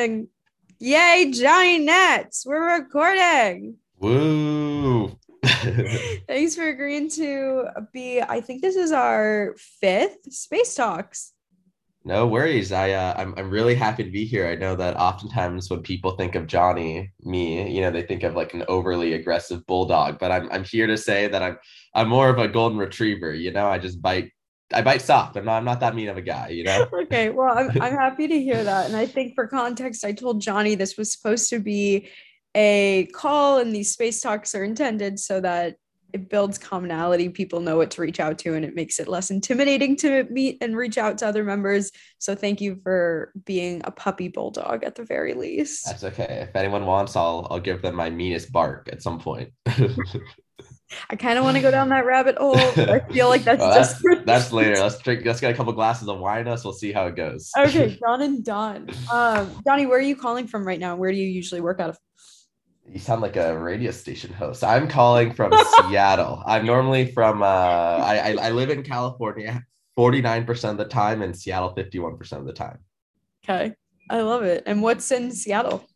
recording. Yay, Jonny Netz. We're recording. Woo. Thanks for agreeing to be, I think this is our fifth Space Talks. No worries. I uh, I'm I'm really happy to be here. I know that oftentimes when people think of Jonny, me, you know, they think of like an overly aggressive bulldog, but I'm I'm here to say that I'm I'm more of a golden retriever. You know, I just bite I bite soft. I'm not I'm not that mean of a guy, you know. okay, well, I'm I'm happy to hear that. And I think for context, I told Jonny this was supposed to be a call and these space talks are intended so that it builds commonality people know what to reach out to and it makes it less intimidating to meet and reach out to other members so thank you for being a puppy bulldog at the very least that's okay if anyone wants i'll i'll give them my meanest bark at some point i kind of want to go down that rabbit hole i feel like that's well, just that's, that's later let's drink let's get a couple glasses of wine us we'll see how it goes okay john and don um jonny where are you calling from right now where do you usually work out of you sound like a radio station host. I'm calling from Seattle. I'm normally from uh I, I, I live in California 49% of the time and Seattle 51% of the time. Okay. I love it. And what's in Seattle?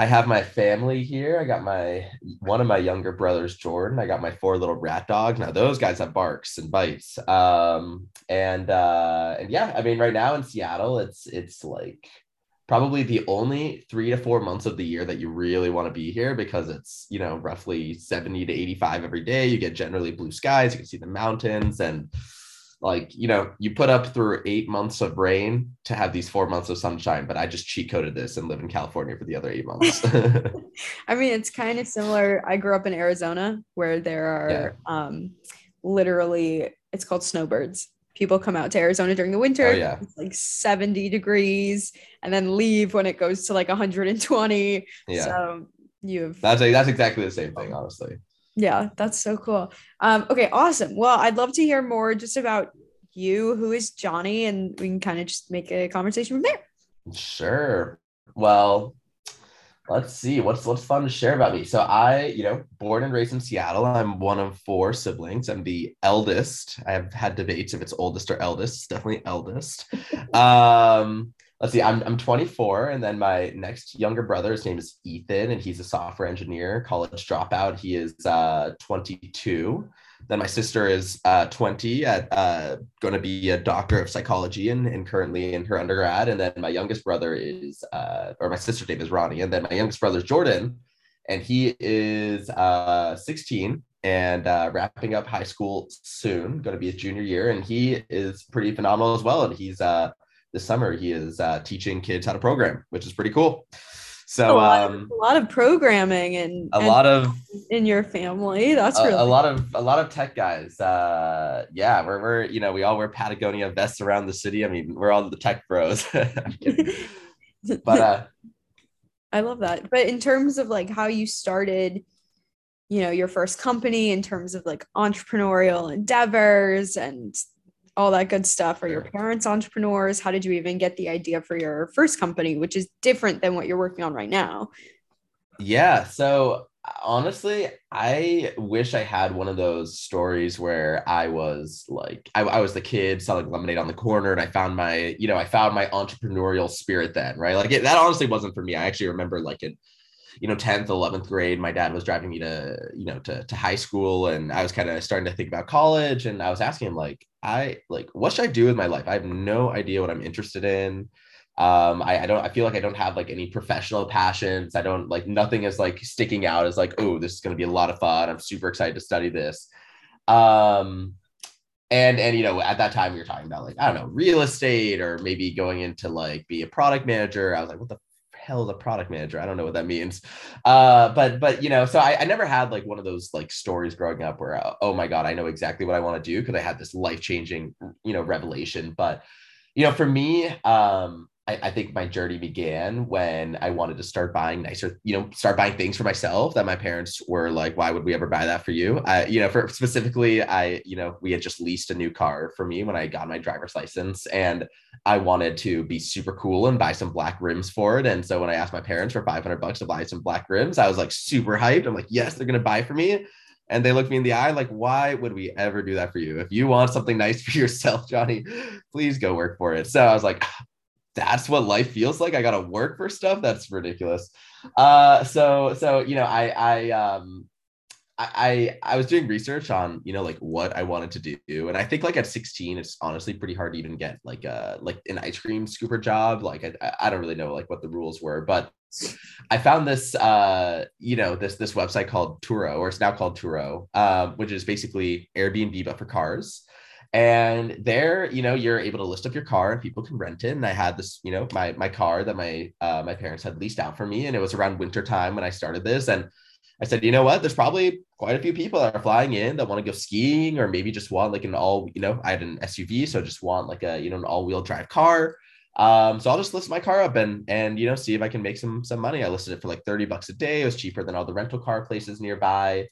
I have my family here. I got my one of my younger brothers, Jordan. I got my four little rat dogs. Now those guys have barks and bites. Um and uh and yeah, I mean right now in Seattle it's it's like probably the only three to four months of the year that you really want to be here because it's you know roughly 70 to 85 every day you get generally blue skies you can see the mountains and like you know you put up through eight months of rain to have these four months of sunshine but i just cheat coded this and live in california for the other eight months i mean it's kind of similar i grew up in arizona where there are yeah. um literally it's called snowbirds people come out to Arizona during the winter. Oh, yeah. It's like 70 degrees and then leave when it goes to like 120. Yeah. So you've that's a, that's exactly the same thing, honestly. Yeah, that's so cool. Um, okay, awesome. Well, I'd love to hear more just about you, who is Jonny, and we can kind of just make a conversation from there. Sure. Well, let's see what's what's fun to share about me so i you know born and raised in seattle i'm one of four siblings i'm the eldest i have had debates if it's oldest or eldest it's definitely eldest um let's see I'm, I'm 24 and then my next younger brother his name is ethan and he's a software engineer college dropout he is uh 22 then my sister is uh, 20 at uh, going to be a doctor of psychology and, and currently in her undergrad. And then my youngest brother is, uh, or my sister's name is Ronnie. And then my youngest brother is Jordan, and he is uh, 16 and uh, wrapping up high school soon, going to be his junior year. And he is pretty phenomenal as well. And he's uh, this summer, he is uh, teaching kids how to program, which is pretty cool. So a lot, um, of, a lot of programming and a and lot of in your family. That's a, really a lot of a lot of tech guys. Uh, yeah, we're we're you know we all wear Patagonia vests around the city. I mean, we're all the tech bros. but uh, I love that. But in terms of like how you started, you know, your first company, in terms of like entrepreneurial endeavors and all that good stuff. Are your parents entrepreneurs? How did you even get the idea for your first company, which is different than what you're working on right now? Yeah. So honestly, I wish I had one of those stories where I was like, I, I, was the kid selling lemonade on the corner and I found my, you know, I found my entrepreneurial spirit then, right? Like it, that honestly wasn't for me. I actually remember like it you know 10th 11th grade my dad was driving me to you know to, to high school and i was kind of starting to think about college and i was asking him like i like what should i do with my life? I have no idea what i'm interested in. Um I, I don't i feel like i don't have like any professional passions. I don't like nothing is like sticking out as like oh this is going to be a lot of fun. I'm super excited to study this. Um and and you know at that time we were talking about like i don't know real estate or maybe going into like be a product manager. I was like what the hell is a product manager? I don't know what that means. Uh, but but you know, so I, I never had like one of those like stories growing up where uh, oh my god, I know exactly what I want to do because I had this life changing you know revelation. But you know, for me, um, I, I, think my journey began when I wanted to start buying nicer, you know, start buying things for myself that my parents were like, why would we ever buy that for you? I, you know, for specifically, I, you know, we had just leased a new car for me when I got my driver's license and I wanted to be super cool and buy some black rims for it. And so when I asked my parents for 500 bucks to buy some black rims, I was like super hyped. I'm like, yes, they're going to buy for me. And they looked me in the eye like, why would we ever do that for you? If you want something nice for yourself, Jonny, please go work for it. So I was like, that's what life feels like. I gotta work for stuff. That's ridiculous. Uh, so so you know, I I um I I was doing research on you know like what I wanted to do, and I think like at 16, it's honestly pretty hard to even get like a like an ice cream scooper job. Like I I don't really know like what the rules were, but I found this uh you know this this website called Turo, or it's now called Turo, um, which is basically Airbnb but for cars. And there, you know, you're able to list up your car and people can rent it. And I had this, you know, my my car that my uh, my parents had leased out for me, and it was around winter time when I started this, and I said, you know what? There's probably quite a few people that are flying in that want to go skiing or maybe just want like an all, you know, I had an SUV, so just want like a, you know, an all-wheel drive car. Um, so I'll just list my car up and and you know, see if I can make some some money. I listed it for like 30 bucks a day. It was cheaper than all the rental car places nearby.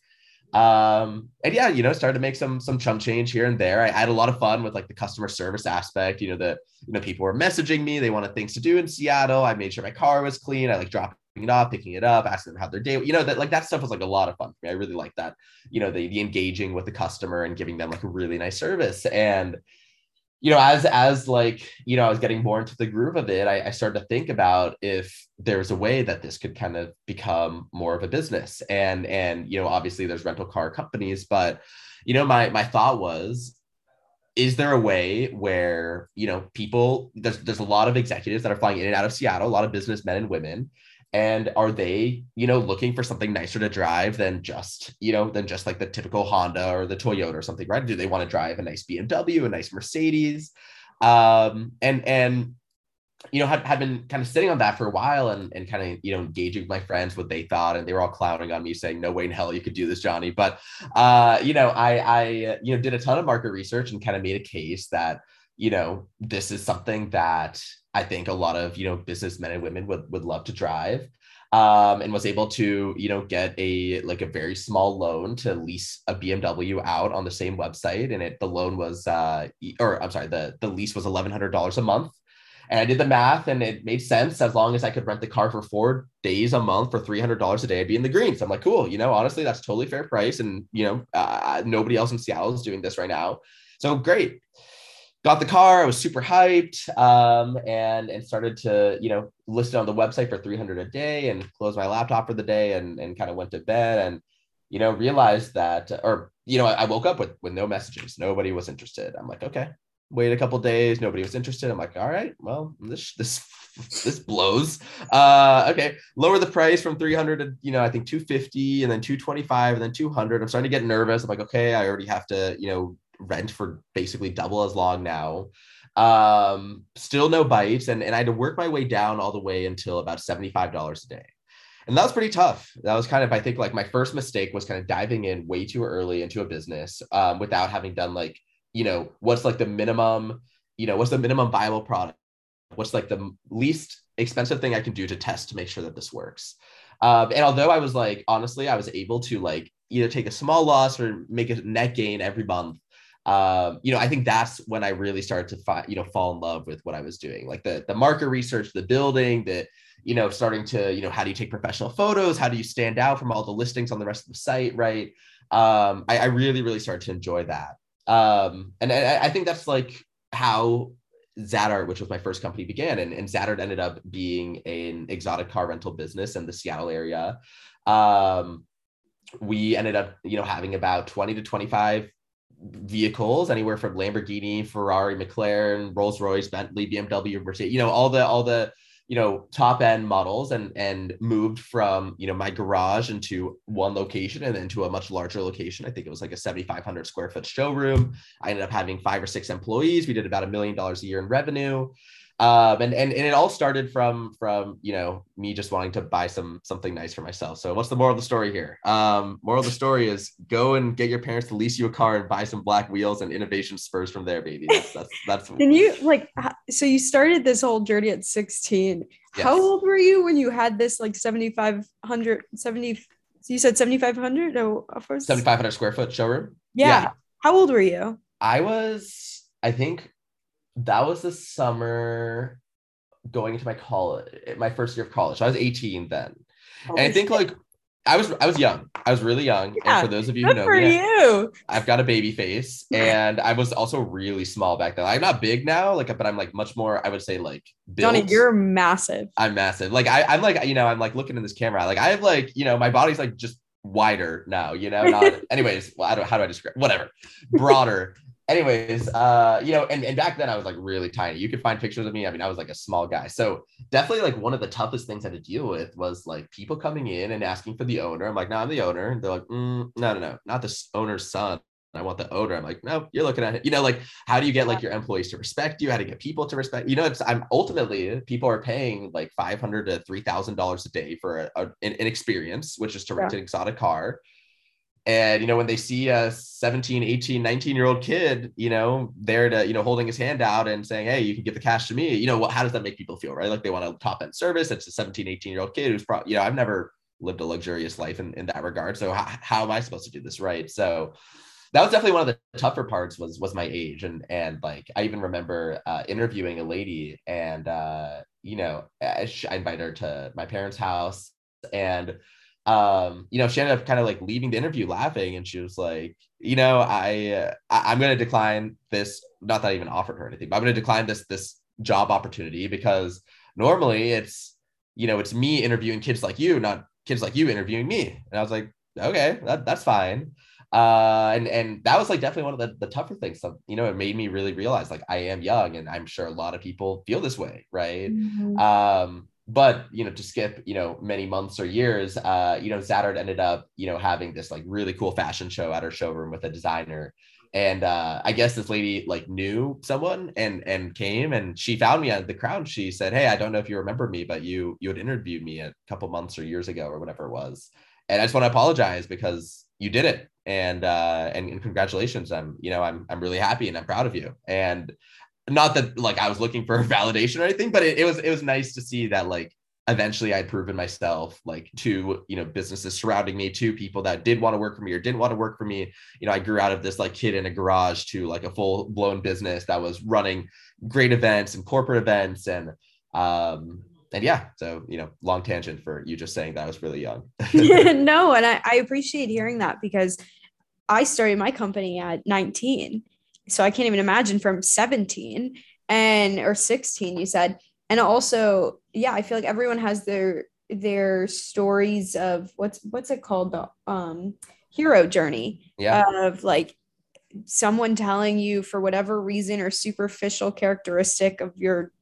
Um, and yeah, you know, started to make some some chunk change here and there. I had a lot of fun with like the customer service aspect. You know, the you know, people were messaging me, they wanted things to do in Seattle. I made sure my car was clean. I like dropping it up, picking it up, asking them how their day, you know, that like that stuff was like a lot of fun for me. I really like that, you know, the, the engaging with the customer and giving them like a really nice service. And, you know, as, as like, you know, I was getting more into the groove of it, I, I started to think about if there's a way that this could kind of become more of a business. And, and, you know, obviously there's rental car companies, but, you know, my, my thought was, is there a way where you know people there's there's a lot of executives that are flying in and out of Seattle, a lot of businessmen and women, and are they you know looking for something nicer to drive than just you know than just like the typical honda or the toyota or something right? Do they want to drive a nice bmw a nice mercedes? Um and and you know had, had been kind of sitting on that for a while and, and kind of you know engaging with my friends what they thought and they were all clowning on me saying no way in hell you could do this jonny. But uh you know i i you know did a ton of market research and kind of made a case that you know this is something that I think a lot of you know businessmen and women would would love to drive. Um, and was able to you know get a like a very small loan to lease a BMW out on the same website, and it the loan was uh or I'm sorry the the lease was eleven hundred dollars a month, and I did the math and it made sense as long as I could rent the car for four days a month for three hundred dollars a day, I'd be in the green. So I'm like, cool, you know, honestly, that's totally fair price, and you know, uh, nobody else in Seattle is doing this right now, so great got the car. I was super hyped, um, and and started to you know list it on the website for 300 a day, and close my laptop for the day, and and kind of went to bed, and you know realized that, or you know, I, I woke up with with no messages. Nobody was interested. I'm like, okay. Wait a couple days. Nobody was interested. I'm like, all right, well, this this this blows. Uh, okay, lower the price from 300 to you know I think 250, and then 225, and then 200. I'm starting to get nervous. I'm like, okay, I already have to you know rent for basically double as long now. Um, still no bites, and, and I had to work my way down all the way until about $75 a day. And that was pretty tough. That was kind of, I think, like my first mistake was kind of diving in way too early into a business um, without having done like, you know, what's like the minimum, you know, what's the minimum viable product? What's like the least expensive thing I can do to test to make sure that this works? Um, and although I was like, honestly, I was able to like either take a small loss or make a net gain every month um, you know, I think that's when I really started to find, you know, fall in love with what I was doing, like the the market research, the building, the you know, starting to, you know, how do you take professional photos? How do you stand out from all the listings on the rest of the site, right? Um, I, I really, really started to enjoy that. Um, and I, I think that's like how Zadart, which was my first company, began. And, and Zadart ended up being an exotic car rental business in the Seattle area. Um, we ended up, you know, having about 20 to 25 vehicles anywhere from Lamborghini, Ferrari, McLaren, Rolls Royce, Bentley, BMW, Mercedes, you know, all the all the you know top end models and and moved from you know my garage into one location and then to a much larger location. I think it was like a 7500 square foot showroom. I ended up having five or six employees. We did about a million dollars a year in revenue um, and, and and it all started from from you know me just wanting to buy some something nice for myself. So what's the moral of the story here? Um, moral of the story is go and get your parents to lease you a car and buy some black wheels, and innovation spurs from there, baby. That's that's that's. Can you like so you started this whole journey at sixteen? Yes. How old were you when you had this like 7500 70 you said 7500 no 7500 square foot showroom yeah. yeah how old were you i was i think that was the summer going into my college, my first year of college. I was 18 then. Holy and I think shit. like I was I was young. I was really young. Yeah, and for those of you who know for me, you. I've got a baby face, and I was also really small back then. I'm not big now, like, but I'm like much more. I would say like built. Jonny, you're massive. I'm massive. Like I, I'm like you know I'm like looking in this camera. Like I have like you know my body's like just wider now. You know. Not. anyways, well, I don't. How do I describe? Whatever. Broader anyways uh you know and, and back then i was like really tiny you could find pictures of me i mean i was like a small guy so definitely like one of the toughest things i had to deal with was like people coming in and asking for the owner i'm like no i'm the owner and they're like mm, no no no not the owner's son I want the owner. I'm like, no, you're looking at it. You know, like how do you get like your employees to respect you? How to get people to respect? You know, it's I'm ultimately people are paying like five hundred to three thousand dollars a day for a, a, an, an experience, which is to rent yeah. an exotic car and you know when they see a 17 18 19 year old kid you know there to you know holding his hand out and saying hey you can give the cash to me you know what how does that make people feel right? Like they want a top end service. It's a 17 18 year old kid who's probably you know i've never lived a luxurious life in, in that regard. So how, how am i supposed to do this right? So that was definitely one of the tougher parts was was my age. And and like i even remember uh, interviewing a lady and uh you know i invited her to my parents house. And um, you know, she ended up kind of like leaving the interview laughing, and she was like, you know, I, uh, I am going to decline this. Not that I even offered her anything, but I'm going to decline this this job opportunity because normally it's you know it's me interviewing kids like you, not kids like you interviewing me. And I was like, okay, that, that's fine. Uh, and and that was like definitely one of the, the tougher things. So, you know, it made me really realize like I am young, and I'm sure a lot of people feel this way, right? Mm-hmm. Um, but you know to skip you know many months or years uh you know Zadart ended up you know having this like really cool fashion show at her showroom with a designer. And uh i guess this lady like knew someone and and came and she found me at the crowd. She said hey i don't know if you remember me but you you had interviewed me a couple months or years ago or whatever it was. And i just want to apologize because you did it. And uh and, and congratulations. I'm you know i'm i'm really happy and i'm proud of you. And not that like I was looking for validation or anything, but it, it was it was nice to see that like eventually I'd proven myself like to you know businesses surrounding me, to people that did want to work for me or didn't want to work for me. You know, I grew out of this like kid in a garage to like a full blown business that was running great events and corporate events and um and yeah, so you know, long tangent for you just saying that I was really young. no, and I, I appreciate hearing that because I started my company at 19 so I can't even imagine from 17 and or 16 you said. And also yeah I feel like everyone has their their stories of what's what's it called? The um hero journey yeah. of like someone telling you for whatever reason or superficial characteristic of your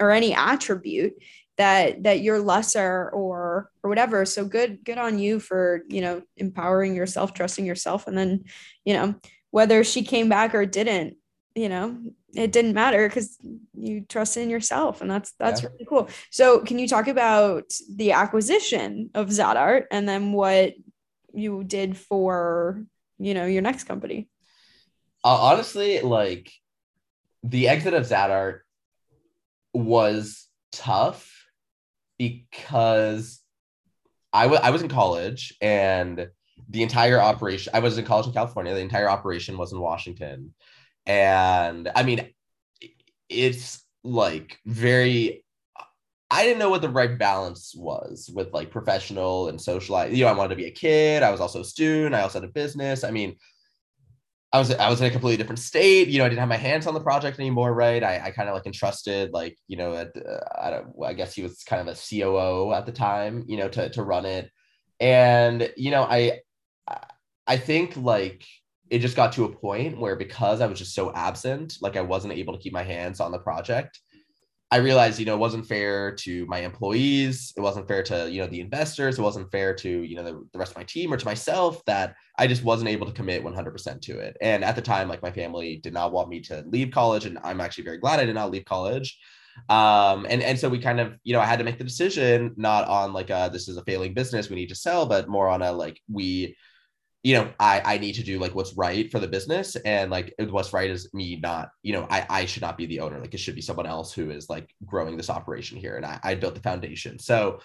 or any attribute that that you're lesser or or whatever. So good good on you for you know empowering yourself trusting yourself and then you know whether she came back or didn't you know it didn't matter because you trusted in yourself and that's that's yeah. really cool so can you talk about the acquisition of zadart and then what you did for you know your next company uh, honestly like the exit of zadart was tough because I, w- I was in college and the entire operation i was in college in california the entire operation was in washington and i mean it's like very i didn't know what the right balance was with like professional and social you know i wanted to be a kid i was also a student i also had a business i mean I was I was in a completely different state. You know, I didn't have my hands on the project anymore, right? I, I kind of like entrusted, like you know, at, uh, I don't, I guess he was kind of a COO at the time, you know, to to run it. And you know, I I think like it just got to a point where because I was just so absent, like I wasn't able to keep my hands on the project. I realized, you know, it wasn't fair to my employees. It wasn't fair to, you know, the investors. It wasn't fair to, you know, the, the rest of my team or to myself that I just wasn't able to commit 100% to it. And at the time, like my family did not want me to leave college. And I'm actually very glad I did not leave college. Um, and, and so we kind of, you know, I had to make the decision not on like, a, this is a failing business we need to sell, but more on a like, we, you know, I I need to do like what's right for the business, and like what's right is me not, you know, I I should not be the owner. Like it should be someone else who is like growing this operation here, and I I built the foundation. So,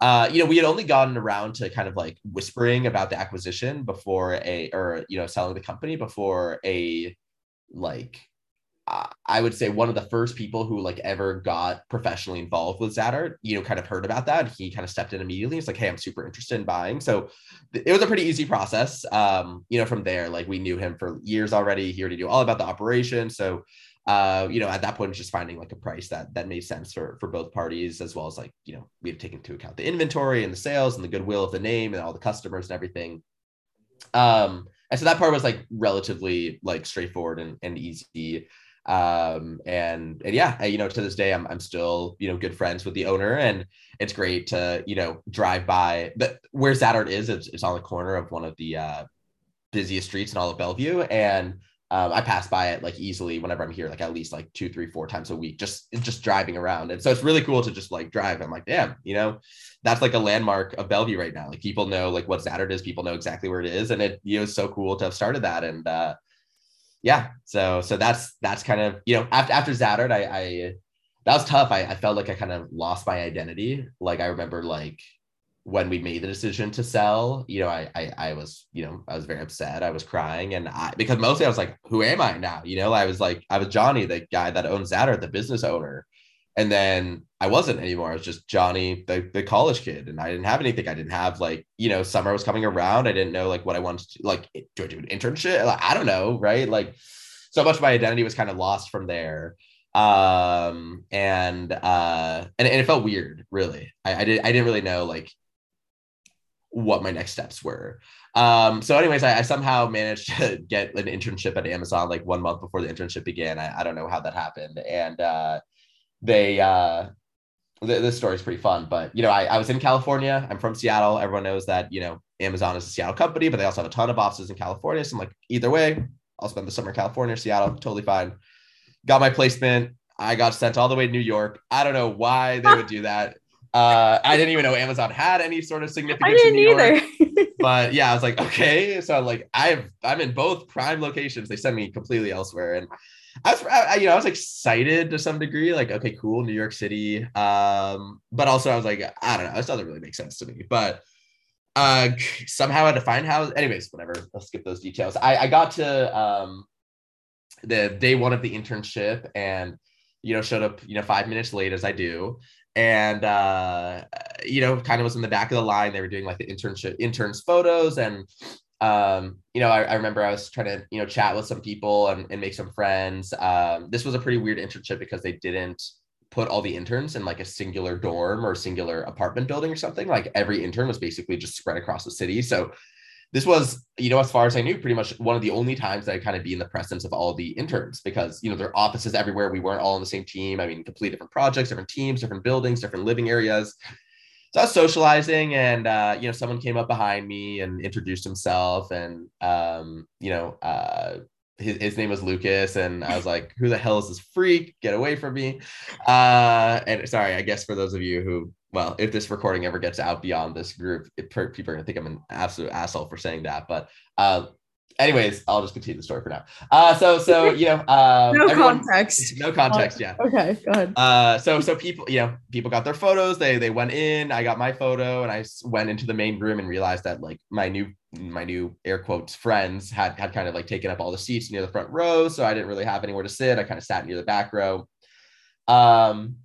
uh, you know, we had only gotten around to kind of like whispering about the acquisition before a or you know selling the company before a like I would say one of the first people who like ever got professionally involved with Zadart, you know, kind of heard about that. He kind of stepped in immediately. It's like, hey, I'm super interested in buying. So it was a pretty easy process. Um, you know, from there, like we knew him for years already. He already knew all about the operation. So uh, you know, at that point, just finding like a price that that made sense for for both parties, as well as like, you know, we had taken into account the inventory and the sales and the goodwill of the name and all the customers and everything. Um, and so that part was like relatively like straightforward and, and easy um and and yeah you know to this day i'm i'm still you know good friends with the owner and it's great to you know drive by but where Zadart is it's, it's on the corner of one of the uh busiest streets in all of Bellevue and um, I pass by it like easily whenever I'm here, like at least like two, three, four times a week, just just driving around. And so it's really cool to just like drive. I'm like, damn, you know, that's like a landmark of Bellevue right now. Like people know like what Zadart is, people know exactly where it is, and it you know it's so cool to have started that. And uh, yeah, so so that's that's kind of you know after after Zadart, I, I that was tough. I, I felt like I kind of lost my identity. Like I remember like when we made the decision to sell, you know, I, I I was, you know, I was very upset. I was crying, and I because mostly I was like, who am I now? You know, I was like, I was Jonny, the guy that owns Zadart, the business owner, and then I wasn't anymore. I was just Jonny, the, the college kid, and I didn't have anything. I didn't have like, you know, summer was coming around. I didn't know like what I wanted to like. Do I do an internship? Like, I don't know, right? Like, so much of my identity was kind of lost from there. Um, and uh, and, and it felt weird, really. I, I did I didn't really know like what my next steps were. Um, so, anyways, I, I, somehow managed to get an internship at Amazon like one month before the internship began. I, I don't know how that happened, and uh, they uh, this story is pretty fun, but you know, I, I was in California. I'm from Seattle. Everyone knows that, you know, Amazon is a Seattle company, but they also have a ton of offices in California. So I'm like, either way, I'll spend the summer in California, Seattle, totally fine. Got my placement. I got sent all the way to New York. I don't know why they would do that. Uh, I didn't even know Amazon had any sort of significance. I didn't either. but yeah, I was like, okay. So I'm like, I've I'm in both prime locations. They send me completely elsewhere, and I was, I, you know, I was excited to some degree, like, okay, cool, New York City. Um, but also I was like, I don't know, this doesn't really make sense to me. But uh, somehow I had to find how. Anyways, whatever. Let's skip those details. I, I got to um, the day one of the internship, and you know, showed up, you know, five minutes late as I do, and uh, you know, kind of was in the back of the line. They were doing like the internship interns photos, and um, you know, I, I, remember I was trying to, you know, chat with some people and, and make some friends. Um, this was a pretty weird internship because they didn't put all the interns in like a singular dorm or singular apartment building or something. Like every intern was basically just spread across the city. So this was, you know, as far as I knew, pretty much one of the only times that I kind of be in the presence of all the interns because, you know, there are offices everywhere. We weren't all on the same team. I mean, complete different projects, different teams, different buildings, different living areas so I was socializing and uh, you know someone came up behind me and introduced himself and um, you know uh, his, his name was Lucas and I was like who the hell is this freak? Get away from me. Uh, and sorry I guess for those of you who well if this recording ever gets out beyond this group it, people are gonna think I'm an absolute asshole for saying that but uh, anyways, I'll just continue the story for now. Uh, so so you know, um, no everyone, context, no context, yeah. Okay, go ahead. Uh, so so people, you know, people got their photos. They they went in. I got my photo, and I went into the main room and realized that like my new my new air quotes friends had had kind of like taken up all the seats near the front row, so I didn't really have anywhere to sit. I kind of sat near the back row. Um,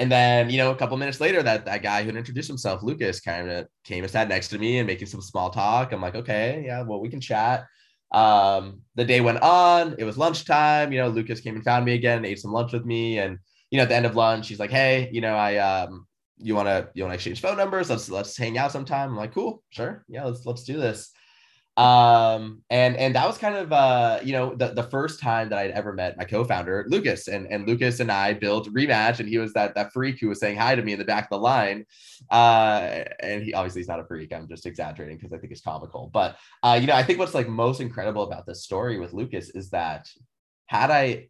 and then, you know, a couple minutes later, that that guy who introduced himself, Lucas, kind of came and sat next to me and making some small talk. I'm like, okay, yeah, well, we can chat. Um, the day went on. It was lunchtime. You know, Lucas came and found me again, ate some lunch with me, and you know, at the end of lunch, he's like, hey, you know, I um, you want to you want to exchange phone numbers? Let's let's hang out sometime. I'm like, cool, sure, yeah, let's let's do this um and and that was kind of uh you know the, the first time that i'd ever met my co-founder lucas and and lucas and i built rematch and he was that that freak who was saying hi to me in the back of the line. Uh and he obviously he's not a freak i'm just exaggerating because i think it's comical but uh you know i think what's like most incredible about this story with lucas is that had i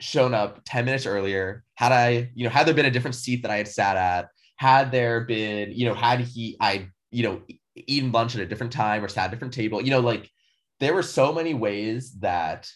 shown up 10 minutes earlier had i you know had there been a different seat that i had sat at had there been you know had he i you know eaten lunch at a different time or sat at a different table. You know, like there were so many ways that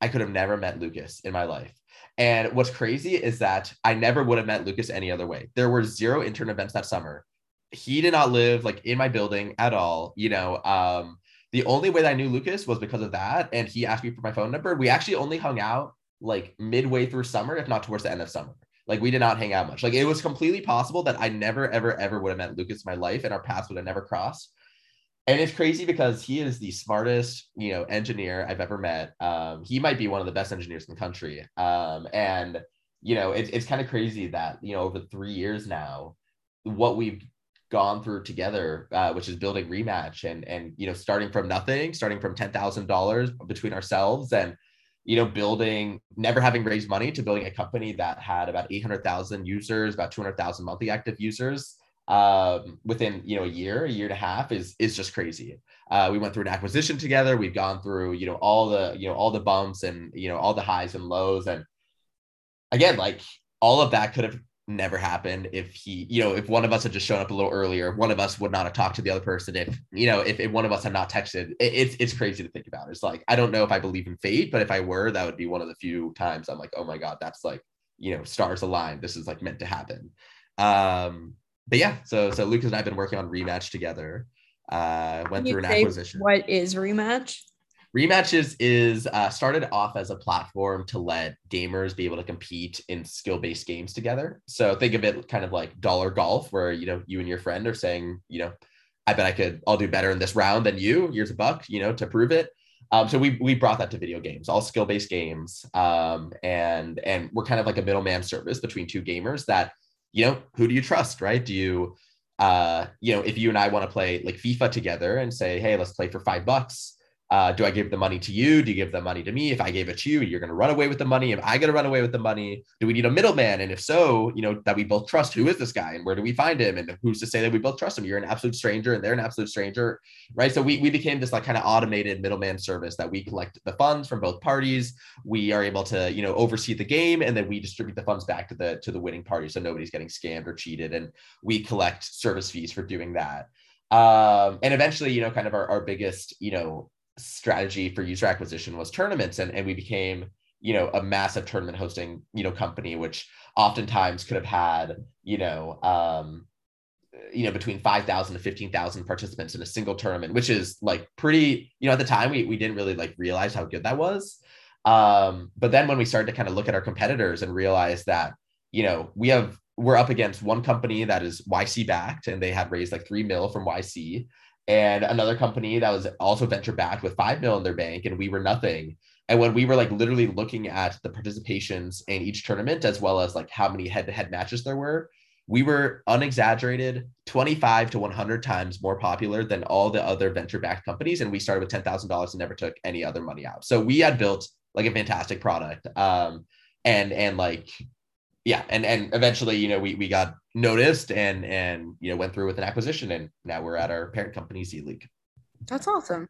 I could have never met Lucas in my life. And what's crazy is that I never would have met Lucas any other way. There were zero intern events that summer. He did not live like in my building at all. You know, um, the only way that I knew Lucas was because of that. And he asked me for my phone number. We actually only hung out like midway through summer, if not towards the end of summer. Like we did not hang out much. Like it was completely possible that I never, ever, ever would have met Lucas in my life and our paths would have never crossed. And it's crazy because he is the smartest, you know, engineer I've ever met. Um, he might be one of the best engineers in the country. Um, and you know, it, it's kind of crazy that you know over three years now, what we've gone through together, uh, which is building rematch and and you know starting from nothing, starting from ten thousand dollars between ourselves and you know, building, never having raised money to building a company that had about 800,000 users, about 200,000 monthly active users um, within, you know, a year, a year and a half is, is just crazy. Uh, we went through an acquisition together. We've gone through, you know, all the, you know, all the bumps and, you know, all the highs and lows. And again, like all of that could have never happened. If he you know if one of us had just shown up a little earlier one of us would not have talked to the other person. If you know if, if one of us had not texted it, it's it's crazy to think about. It's like i don't know if i believe in fate but if i were that would be one of the few times i'm like oh my god that's like you know stars aligned. This is like meant to happen. Um but yeah so so lucas and i've been working on rematch together. Uh went through an acquisition. what is rematch Rematches is uh, started off as a platform to let gamers be able to compete in skill-based games together. So think of it kind of like dollar golf, where you know you and your friend are saying, you know, I bet I could, I'll do better in this round than you. Here's a buck, you know, to prove it. Um, so we we brought that to video games, all skill-based games, um, and and we're kind of like a middleman service between two gamers that, you know, who do you trust, right? Do you, uh, you know, if you and I want to play like FIFA together and say, hey, let's play for five bucks uh, do I give the money to you? Do you give the money to me? If I gave it to you, you're going to run away with the money. Am I going to run away with the money? Do we need a middleman? And if so, you know, that we both trust, who is this guy and where do we find him? And who's to say that we both trust him? You're an absolute stranger and they're an absolute stranger, right? So we, we became this like kind of automated middleman service that we collect the funds from both parties. We are able to, you know, oversee the game and then we distribute the funds back to the, to the winning party. So nobody's getting scammed or cheated. And we collect service fees for doing that. Um, and eventually, you know, kind of our, our biggest, you know, strategy for user acquisition was tournaments and, and we became you know a massive tournament hosting you know company which oftentimes could have had you know um you know between 5000 to 15000 participants in a single tournament which is like pretty you know at the time we, we didn't really like realize how good that was. Um but then when we started to kind of look at our competitors and realize that you know we have we're up against one company that is yc backed and they had raised like three mil from yc and another company that was also venture backed with five mil in their bank, and we were nothing. And when we were like literally looking at the participations in each tournament, as well as like how many head to head matches there were, we were unexaggerated 25 to 100 times more popular than all the other venture backed companies. And we started with $10,000 and never took any other money out. So we had built like a fantastic product. Um, and, and like, yeah. And, and eventually, you know, we, we got noticed and and you know went through with an acquisition and now we're at our parent company z league. That's awesome.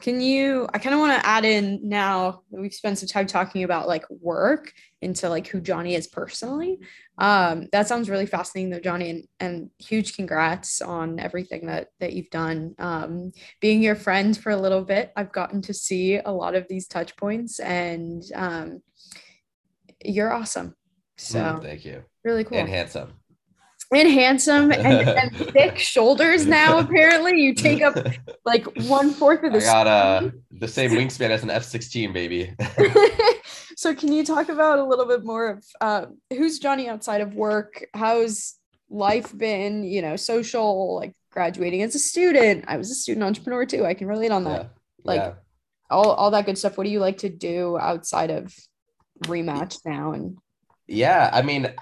Can you i kind of want to add in now that we've spent some time talking about like work into like who jonny is personally. Um that sounds really fascinating though jonny and, and huge congrats on everything that that you've done. Um being your friend for a little bit i've gotten to see a lot of these touch points and um you're awesome so mm, thank you. really cool. And handsome. And handsome and, and thick shoulders now apparently. You take up like one fourth of the I got uh, the same wingspan as an f-16 baby. So can you talk about a little bit more of uh, who's jonny outside of work? How's life been you know social like graduating as a student? I was a student entrepreneur too. I can relate on that. Yeah. like yeah. all, all that good stuff. What do you like to do outside of rematch now and yeah i mean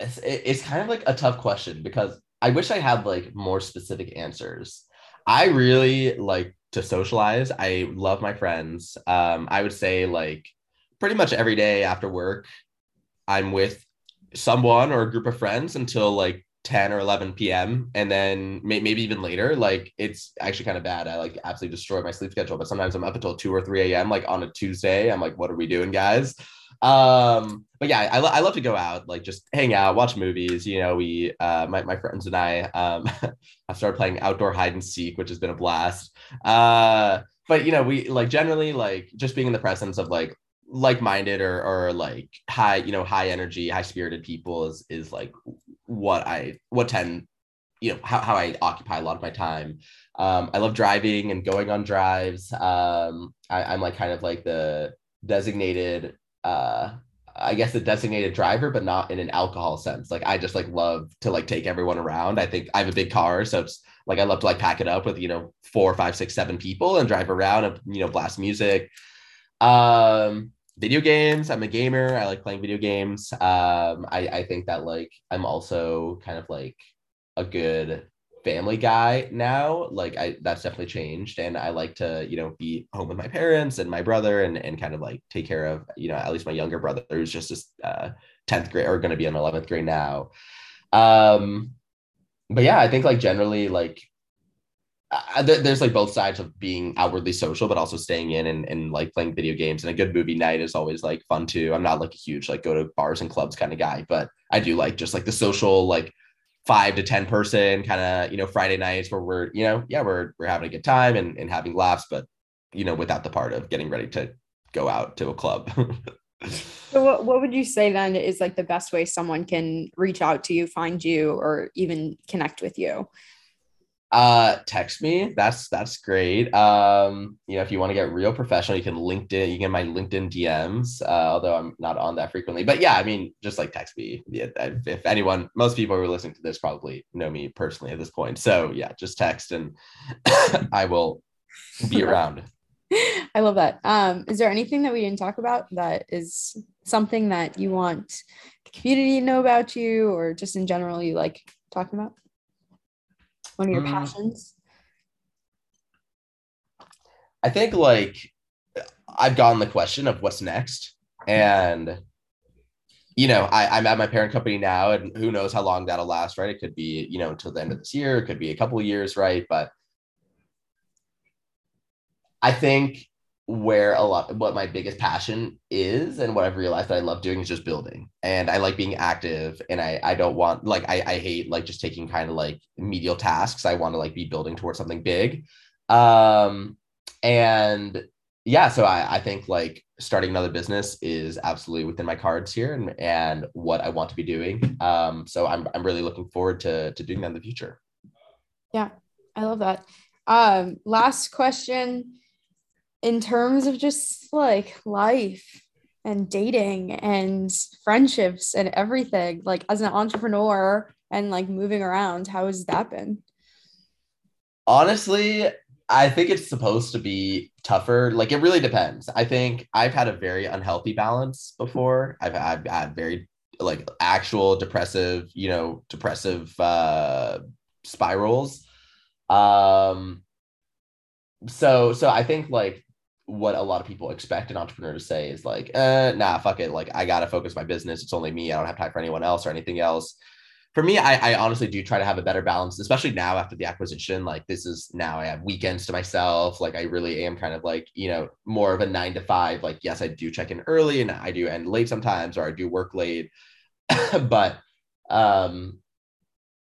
it's, it's kind of like a tough question because I wish I had like more specific answers. I really like to socialize. I love my friends. Um, I would say like pretty much every day after work, I'm with someone or a group of friends until like 10 or 11 p.m. and then may- maybe even later. Like it's actually kind of bad. I like absolutely destroy my sleep schedule, but sometimes I'm up until 2 or 3 a.m. like on a Tuesday. I'm like, what are we doing, guys? Um, but yeah, I, I love to go out, like just hang out, watch movies. You know, we, uh, my, my friends and I, um, I've started playing outdoor hide and seek, which has been a blast. Uh, but you know, we like generally like just being in the presence of like like-minded or or like high, you know, high energy, high spirited people is is like what I what tend, you know, how, how I occupy a lot of my time. Um, I love driving and going on drives. Um, I, I'm like kind of like the designated uh I guess a designated driver, but not in an alcohol sense. Like I just like love to like take everyone around. I think I have a big car, so it's like I love to like pack it up with you know four, five, six, seven people and drive around and you know blast music. Um, video games. I'm a gamer. I like playing video games. Um, I I think that like I'm also kind of like a good family guy now like i that's definitely changed and i like to you know be home with my parents and my brother and and kind of like take care of you know at least my younger brother who's just a uh, 10th grade or going to be in 11th grade now. Um but yeah i think like generally like uh, there's like both sides of being outwardly social but also staying in and, and like playing video games and a good movie night is always like fun too. I'm not like a huge like go to bars and clubs kind of guy but i do like just like the social like five to 10 person kind of, you know, Friday nights where we're, you know, yeah, we're, we're having a good time and, and having laughs, but, you know, without the part of getting ready to go out to a club. so what, what would you say then is like the best way someone can reach out to you, find you, or even connect with you? Uh text me. That's that's great. Um you know if you want to get real professional you can linkedin you can get my linkedin dms uh, although i'm not on that frequently. But yeah i mean just like text me. Yeah, if anyone most people who are listening to this probably know me personally at this point. So yeah just text and i will be around. I love that. Um is there anything that we didn't talk about that is something that you want the community to know about you or just in general you like talking about one of your mm. passions? I think like I've gotten the question of what's next. And you know, I, I'm at my parent company now, and who knows how long that'll last, right? It could be, you know, until the end of this year, it could be a couple of years, right? But I think where a lot what my biggest passion is and what I've realized that I love doing is just building. And I like being active and I I don't want like I, I hate like just taking kind of like medial tasks. I want to like be building towards something big. Um and yeah, so I, I think like starting another business is absolutely within my cards here and, and what I want to be doing. Um so I'm I'm really looking forward to to doing that in the future. Yeah, I love that. Um last question in terms of just like life and dating and friendships and everything like as an entrepreneur and like moving around how has that been? Honestly i think it's supposed to be tougher. Like it really depends. I think i've had a very unhealthy balance before. I've, I've had very like actual depressive you know depressive uh spirals. Um so so i think like what a lot of people expect an entrepreneur to say is like, uh, nah, fuck it. Like, I gotta focus my business. It's only me. I don't have time for anyone else or anything else. For me, I, I honestly do try to have a better balance, especially now after the acquisition. Like, this is now I have weekends to myself. Like, I really am kind of like, you know, more of a nine to five. Like, yes, I do check in early and I do end late sometimes, or I do work late. but um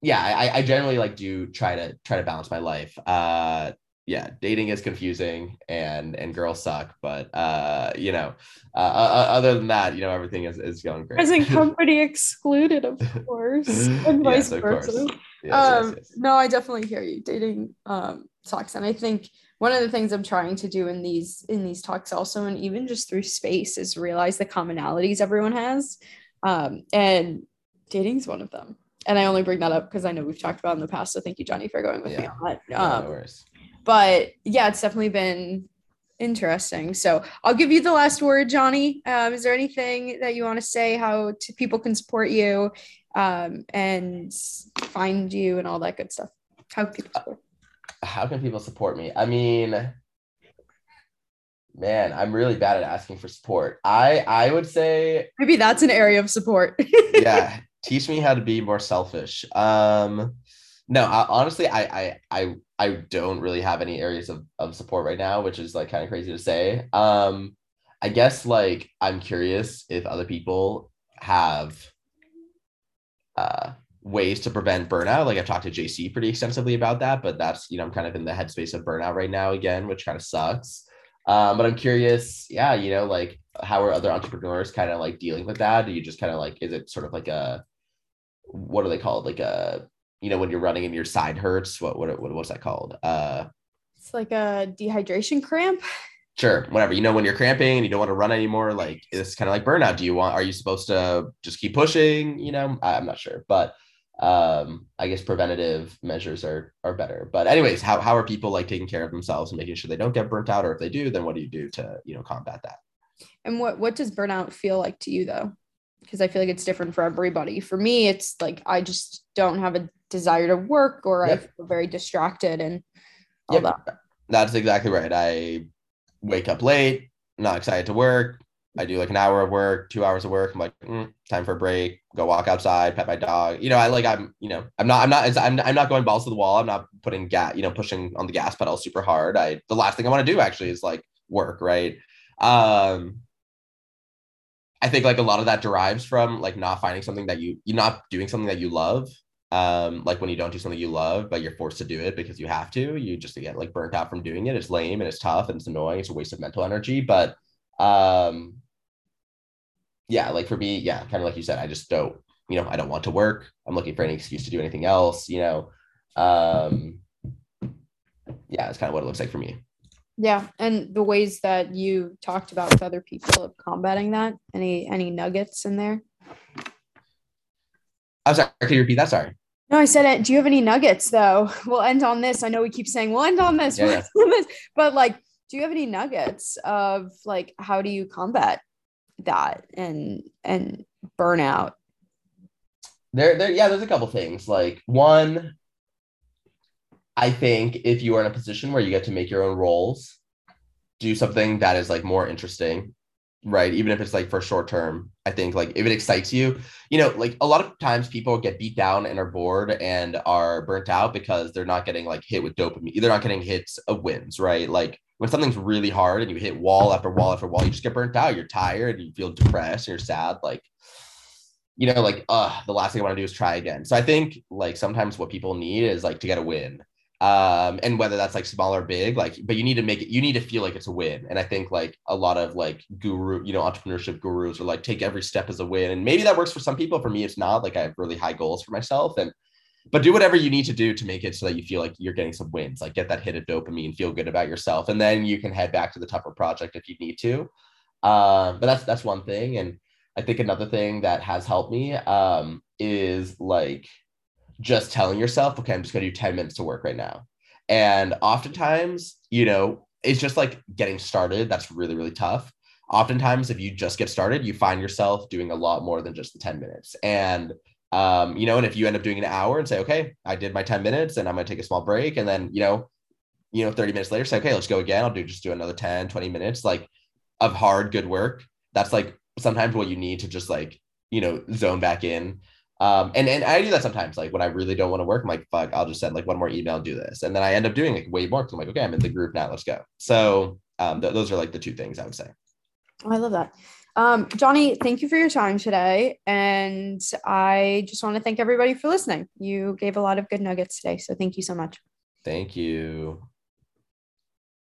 yeah, I, I generally like do try to try to balance my life. Uh yeah, dating is confusing and and girls suck, but uh, you know, uh, uh, other than that, you know, everything is, is going great. Present company excluded, of course, and vice yes, versa. Yes, um, yes. No, I definitely hear you. Dating um, sucks, and I think one of the things I'm trying to do in these in these talks also, and even just through space, is realize the commonalities everyone has, um, and dating's one of them. And I only bring that up because I know we've talked about in the past. So thank you, Jonny, for going with yeah. me on that. Um, no worries but yeah, it's definitely been interesting. So I'll give you the last word, Jonny. Um, is there anything that you want to say? How to, people can support you um, and find you and all that good stuff? How can people support? How can people support me? I mean, man, I'm really bad at asking for support. I I would say maybe that's an area of support. yeah, teach me how to be more selfish. Um, no, I, honestly, I I I I don't really have any areas of, of support right now, which is like kind of crazy to say. Um, I guess like I'm curious if other people have uh, ways to prevent burnout. Like I've talked to JC pretty extensively about that, but that's you know I'm kind of in the headspace of burnout right now again, which kind of sucks. Um, but I'm curious, yeah, you know, like how are other entrepreneurs kind of like dealing with that? Do you just kind of like is it sort of like a what are they called? Like a you know when you're running and your side hurts what what, what what's that called uh it's like a dehydration cramp sure, whatever. You know, when you're cramping and you don't want to run anymore, like it's kind of like burnout. Do you want, are you supposed to just keep pushing? You know, I'm not sure, but um, I guess preventative measures are are better. But anyways, how, how are people like taking care of themselves and making sure they don't get burnt out? Or if they do, then what do you do to, you know, combat that? And what, what does burnout feel like to you though? Because I feel like it's different for everybody. For me, it's like, I just don't have a desire to work or yep. I feel very distracted and all yep. that. That's exactly right. I wake up late, not excited to work. I do like an hour of work, two hours of work. I'm like, mm, time for a break. Go walk outside, pet my dog. You know, I like I'm, you know, I'm not, I'm not, I'm, I'm not going balls to the wall. I'm not putting gas, you know, pushing on the gas pedal super hard. I the last thing I want to do actually is like work, right? Um, I think like a lot of that derives from like not finding something that you you're not doing something that you love um like when you don't do something you love but you're forced to do it because you have to. You just get like burnt out from doing it. It's lame and it's tough and it's annoying. It's a waste of mental energy. But um yeah like for me yeah kind of like you said i just don't you know i don't want to work. I'm looking for any excuse to do anything else you know? Um yeah it's kind of what it looks like for me yeah and the ways that you talked about with other people of combating that any any nuggets in there i'm sorry can you repeat that sorry no, I said it. Do you have any nuggets though? We'll end on this. I know we keep saying we'll end on this, yeah, yeah. on this but like, do you have any nuggets of like how do you combat that and and burnout? There, there, yeah, there's a couple things. Like one, I think if you are in a position where you get to make your own roles, do something that is like more interesting right? Even if it's like for short term i think like if it excites you you know like a lot of times people get beat down and are bored and are burnt out because they're not getting like hit with dopamine they're not getting hits of wins right? Like when something's really hard and you hit wall after wall after wall you just get burnt out you're tired you feel depressed you're sad like you know like uh the last thing i want to do is try again. So i think like sometimes what people need is like to get a win um and whether that's like small or big like but you need to make it you need to feel like it's a win. And i think like a lot of like guru you know entrepreneurship gurus are like take every step as a win. And maybe that works for some people for me it's not. Like i have really high goals for myself and but do whatever you need to do to make it so that you feel like you're getting some wins like get that hit of dopamine feel good about yourself and then you can head back to the tougher project if you need to. Um but that's that's one thing. And i think another thing that has helped me um is like just telling yourself, okay, I'm just going to do 10 minutes to work right now. And oftentimes, you know, it's just like getting started. That's really, really tough. Oftentimes, if you just get started, you find yourself doing a lot more than just the 10 minutes. And, um, you know, and if you end up doing an hour and say, okay, I did my 10 minutes and I'm going to take a small break. And then, you know, you know, 30 minutes later, say, okay, let's go again. I'll do just do another 10, 20 minutes like of hard, good work. That's like sometimes what you need to just like, you know, zone back in. Um, and, and I do that sometimes, like when I really don't want to work, I'm like, fuck, I'll just send like one more email and do this. And then I end up doing like way more I'm like, okay, I'm in the group now, let's go. So um, th- those are like the two things I would say. I love that. Um, Jonny, thank you for your time today. And I just want to thank everybody for listening. You gave a lot of good nuggets today. So thank you so much. Thank you.